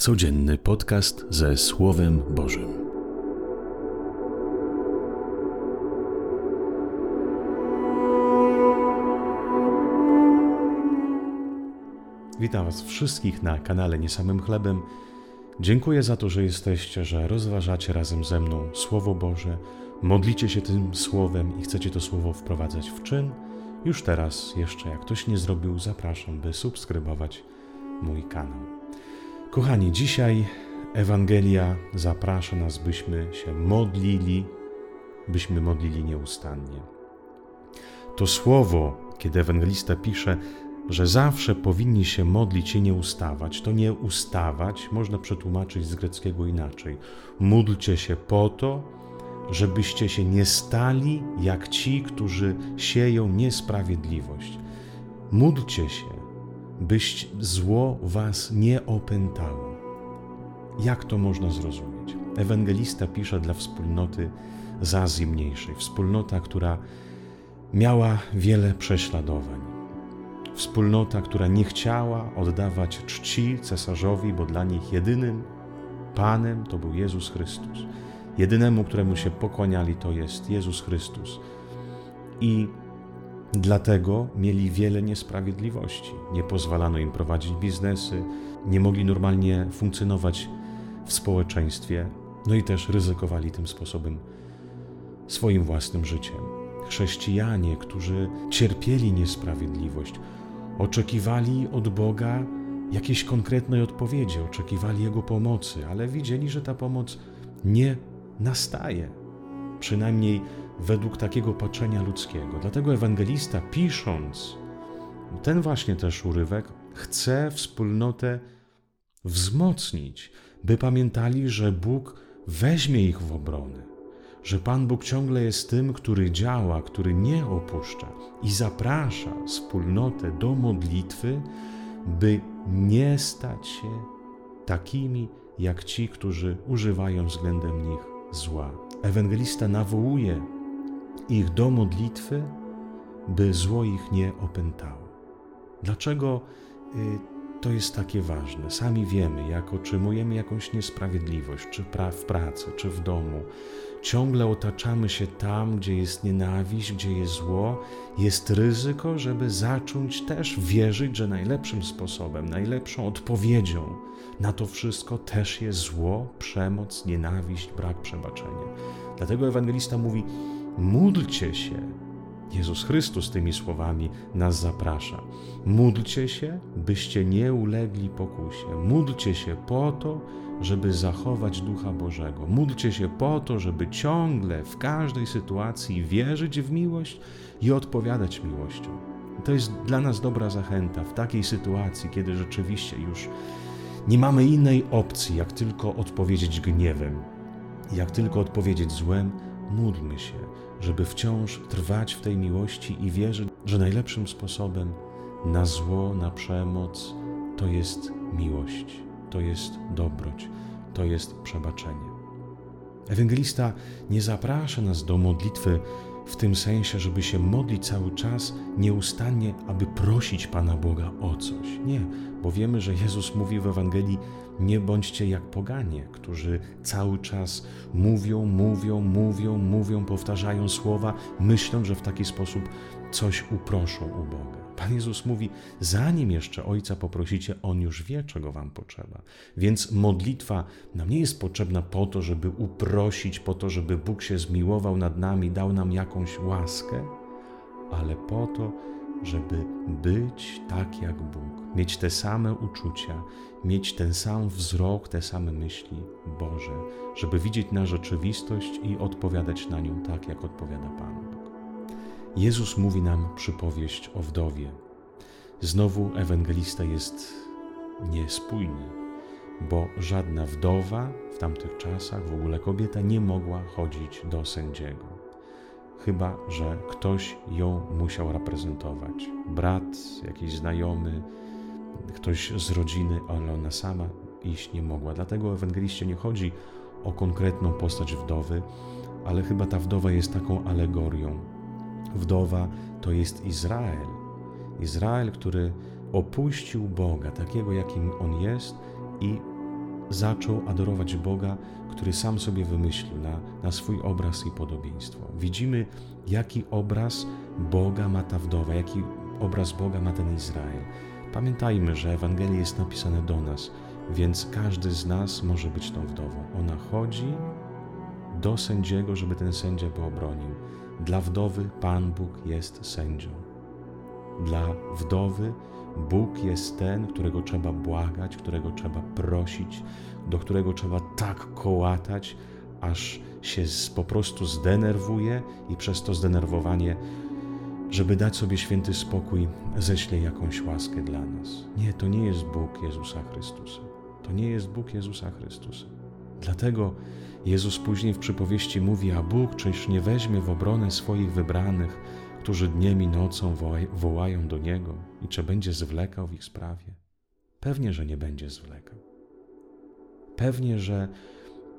Codzienny podcast ze Słowem Bożym. Witam Was wszystkich na kanale Nie Samym Chlebem. Dziękuję za to, że jesteście, że rozważacie razem ze mną Słowo Boże, modlicie się tym Słowem i chcecie to Słowo wprowadzać w czyn. Już teraz, jeszcze jak ktoś nie zrobił, zapraszam, by subskrybować mój kanał. Kochani, dzisiaj Ewangelia zaprasza nas, byśmy się modlili, byśmy modlili nieustannie. To słowo, kiedy ewangelista pisze, że zawsze powinni się modlić i nie ustawać, to nie ustawać można przetłumaczyć z greckiego inaczej. Módlcie się po to, żebyście się nie stali jak ci, którzy sieją niesprawiedliwość. Módlcie się, byś zło was nie opętało. Jak to można zrozumieć? Ewangelista pisze dla wspólnoty z Azji Mniejszej, wspólnota, która miała wiele prześladowań. Wspólnota, która nie chciała oddawać czci cesarzowi, bo dla nich jedynym Panem to był Jezus Chrystus. Jedynemu, któremu się pokłaniali, to jest Jezus Chrystus. I dlatego mieli wiele niesprawiedliwości. Nie pozwalano im prowadzić biznesy, nie mogli normalnie funkcjonować w społeczeństwie, no i też ryzykowali tym sposobem swoim własnym życiem. Chrześcijanie, którzy cierpieli niesprawiedliwość, oczekiwali od Boga jakiejś konkretnej odpowiedzi, oczekiwali Jego pomocy, ale widzieli, że ta pomoc nie nastaje, przynajmniej według takiego patrzenia ludzkiego. Dlatego ewangelista, pisząc ten właśnie też urywek, chce wspólnotę wzmocnić, by pamiętali, że Bóg weźmie ich w obronę, że Pan Bóg ciągle jest tym, który działa, który nie opuszcza i zaprasza wspólnotę do modlitwy, by nie stać się takimi jak ci, którzy używają względem nich zła. Ewangelista nawołuje ich do modlitwy, by zło ich nie opętało. Dlaczego y, to jest takie ważne? Sami wiemy, jak otrzymujemy jakąś niesprawiedliwość, czy w pracy, czy w domu, ciągle otaczamy się tam, gdzie jest nienawiść, gdzie jest zło, jest ryzyko, żeby zacząć też wierzyć, że najlepszym sposobem, najlepszą odpowiedzią na to wszystko też jest zło, przemoc, nienawiść, brak przebaczenia. Dlatego ewangelista mówi: módlcie się. Jezus Chrystus tymi słowami nas zaprasza. Módlcie się, byście nie ulegli pokusie. Módlcie się po to, żeby zachować Ducha Bożego. Módlcie się po to, żeby ciągle, w każdej sytuacji wierzyć w miłość i odpowiadać miłością. To jest dla nas dobra zachęta w takiej sytuacji, kiedy rzeczywiście już nie mamy innej opcji, jak tylko odpowiedzieć gniewem, jak tylko odpowiedzieć złem, módlmy się, żeby wciąż trwać w tej miłości i wierzyć, że najlepszym sposobem na zło, na przemoc to jest miłość, to jest dobroć, to jest przebaczenie. Ewangelista nie zaprasza nas do modlitwy w tym sensie, żeby się modlić cały czas nieustannie, aby prosić Pana Boga o coś. Nie, bo wiemy, że Jezus mówi w Ewangelii: Nie bądźcie jak poganie, którzy cały czas mówią, mówią, mówią, mówią, powtarzają słowa, myślą, że w taki sposób coś uproszą u Boga. Pan Jezus mówi: Zanim jeszcze Ojca poprosicie, On już wie, czego Wam potrzeba. Więc modlitwa nam nie jest potrzebna po to, żeby uprosić, po to, żeby Bóg się zmiłował nad nami, dał nam jakąś łaskę, ale po to, żeby być tak jak Bóg, mieć te same uczucia, mieć ten sam wzrok, te same myśli Boże, żeby widzieć na rzeczywistość i odpowiadać na nią tak, jak odpowiada Pan. Jezus mówi nam przypowieść o wdowie. Znowu ewangelista jest niespójny, bo żadna wdowa w tamtych czasach, w ogóle kobieta, nie mogła chodzić do sędziego. Chyba, że ktoś ją musiał reprezentować. Brat, jakiś znajomy, ktoś z rodziny, ale ona sama iść nie mogła. Dlatego ewangeliście nie chodzi o konkretną postać wdowy, ale chyba ta wdowa jest taką alegorią Wdowa to jest Izrael. Izrael, który opuścił Boga, takiego jakim on jest, i zaczął adorować Boga, który sam sobie wymyślił na, na swój obraz i podobieństwo. Widzimy, jaki obraz Boga ma ta wdowa, jaki obraz Boga ma ten Izrael. Pamiętajmy, że Ewangelia jest napisane do nas, więc każdy z nas może być tą wdową. Ona chodzi do sędziego, żeby ten sędzia go obronił. Dla wdowy Pan Bóg jest sędzią. Dla wdowy Bóg jest ten, którego trzeba błagać, którego trzeba prosić, do którego trzeba tak kołatać, aż się po prostu zdenerwuje i przez to zdenerwowanie, żeby dać sobie święty spokój, ześle jakąś łaskę dla nas. Nie, to nie jest Bóg Jezusa Chrystusa. To nie jest Bóg Jezusa Chrystusa. Dlatego Jezus później w przypowieści mówi, a Bóg czyż nie weźmie w obronę swoich wybranych, którzy dniem i nocą wołają do Niego i czy będzie zwlekał w ich sprawie? Pewnie, że nie będzie zwlekał. Pewnie, że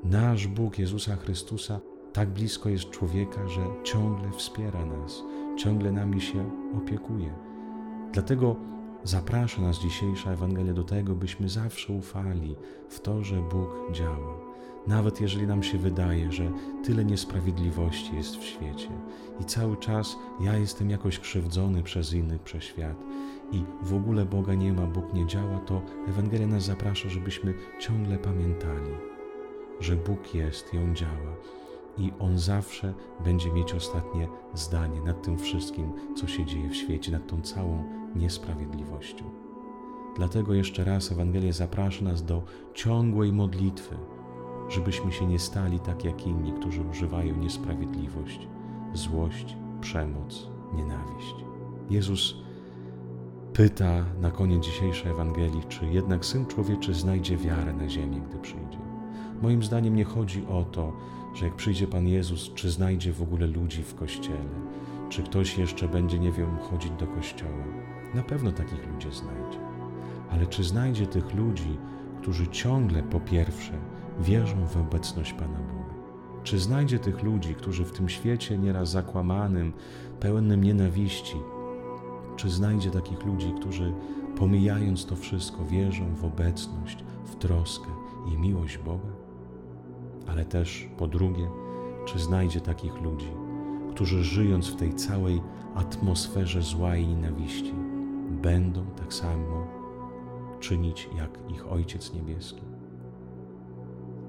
nasz Bóg Jezusa Chrystusa tak blisko jest człowieka, że ciągle wspiera nas, ciągle nami się opiekuje. Dlatego zaprasza nas dzisiejsza Ewangelia do tego, byśmy zawsze ufali w to, że Bóg działa nawet jeżeli nam się wydaje, że tyle niesprawiedliwości jest w świecie i cały czas ja jestem jakoś krzywdzony przez innych, przez świat i w ogóle Boga nie ma, Bóg nie działa, to Ewangelia nas zaprasza, żebyśmy ciągle pamiętali, że Bóg jest i On działa i On zawsze będzie mieć ostatnie zdanie nad tym wszystkim, co się dzieje w świecie, nad tą całą niesprawiedliwością. Dlatego jeszcze raz Ewangelia zaprasza nas do ciągłej modlitwy, żebyśmy się nie stali tak jak inni, którzy używają niesprawiedliwość, złość, przemoc, nienawiść. Jezus pyta na koniec dzisiejszej Ewangelii, czy jednak Syn Człowieczy znajdzie wiarę na ziemi, gdy przyjdzie. Moim zdaniem nie chodzi o to, że jak przyjdzie Pan Jezus, czy znajdzie w ogóle ludzi w kościele, czy ktoś jeszcze będzie, nie wiem, chodzić do kościoła. Na pewno takich ludzi znajdzie. Ale czy znajdzie tych ludzi, którzy ciągle po pierwsze wierzą w obecność Pana Boga? Czy znajdzie tych ludzi, którzy w tym świecie nieraz zakłamanym, pełnym nienawiści, czy znajdzie takich ludzi, którzy pomijając to wszystko wierzą w obecność, w troskę i miłość Boga? Ale też po drugie, czy znajdzie takich ludzi, którzy żyjąc w tej całej atmosferze zła i nienawiści, będą tak samo czynić jak ich Ojciec Niebieski?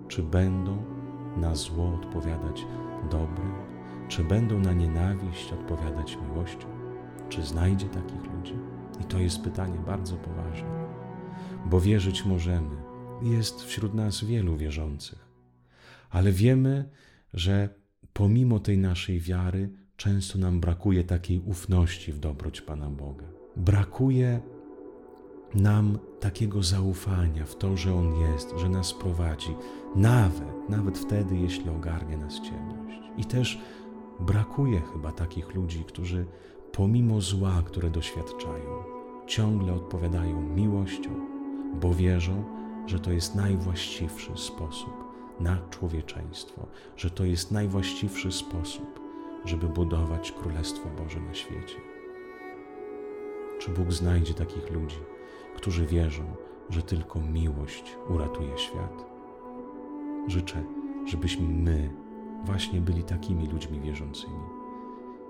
Czy będą na zło odpowiadać dobrem? Czy będą na nienawiść odpowiadać miłością? Czy znajdzie takich ludzi? I to jest pytanie bardzo poważne, bo wierzyć możemy. Jest wśród nas wielu wierzących, ale wiemy, że pomimo tej naszej wiary, często nam brakuje takiej ufności w dobroć Pana Boga. Brakuje nam takiego zaufania w to, że On jest, że nas prowadzi, nawet, nawet wtedy, jeśli ogarnie nas ciemność. I też brakuje chyba takich ludzi, którzy pomimo zła, które doświadczają, ciągle odpowiadają miłością, bo wierzą, że to jest najwłaściwszy sposób na człowieczeństwo, że to jest najwłaściwszy sposób, żeby budować Królestwo Boże na świecie. Czy Bóg znajdzie takich ludzi? Którzy wierzą, że tylko miłość uratuje świat. Życzę, żebyśmy my właśnie byli takimi ludźmi wierzącymi.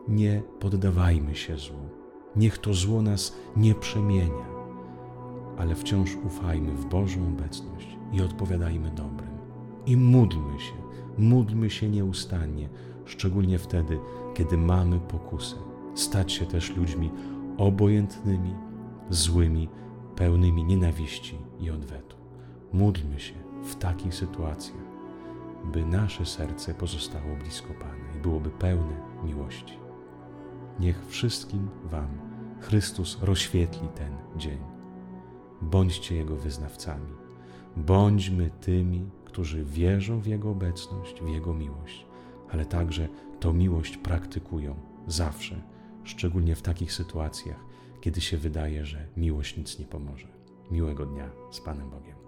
Nie poddawajmy się złu. Niech to zło nas nie przemienia, ale wciąż ufajmy w Bożą obecność i odpowiadajmy dobrem. I módlmy się, módlmy się nieustannie, szczególnie wtedy, kiedy mamy pokusę stać się też ludźmi obojętnymi, złymi, pełnymi nienawiści i odwetu. Módlmy się w takich sytuacjach, by nasze serce pozostało blisko Pana i byłoby pełne miłości. Niech wszystkim Wam Chrystus rozświetli ten dzień. Bądźcie Jego wyznawcami. Bądźmy tymi, którzy wierzą w Jego obecność, w Jego miłość, ale także tą miłość praktykują zawsze, szczególnie w takich sytuacjach, kiedy się wydaje, że miłość nic nie pomoże. Miłego dnia z Panem Bogiem.